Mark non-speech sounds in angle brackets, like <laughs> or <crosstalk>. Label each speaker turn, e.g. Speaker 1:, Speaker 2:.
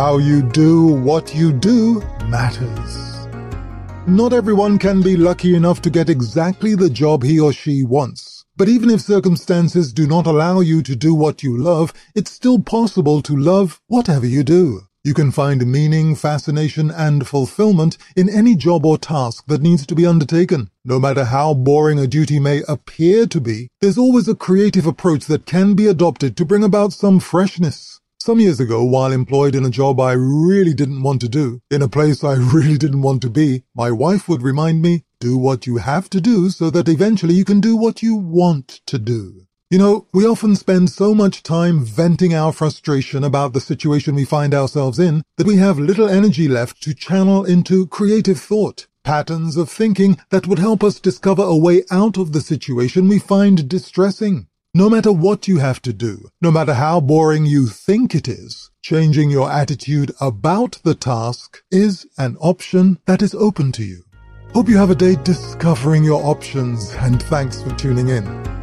Speaker 1: How you do what you do matters. Not everyone can be lucky enough to get exactly the job he or she wants. But even if circumstances do not allow you to do what you love, it's still possible to love whatever you do. You can find meaning, fascination, and fulfillment in any job or task that needs to be undertaken. No matter how boring a duty may appear to be, there's always a creative approach that can be adopted to bring about some freshness. Some years ago, while employed in a job I really didn't want to do, in a place I <laughs> really didn't want to be, my wife would remind me, do what you have to do so that eventually you can do what you want to do. You know, we often spend so much time venting our frustration about the situation we find ourselves in that we have little energy left to channel into creative thought, patterns of thinking that would help us discover a way out of the situation we find distressing. No matter what you have to do, no matter how boring you think it is, changing your attitude about the task is an option that is open to you. Hope you have a day discovering your options and thanks for tuning in.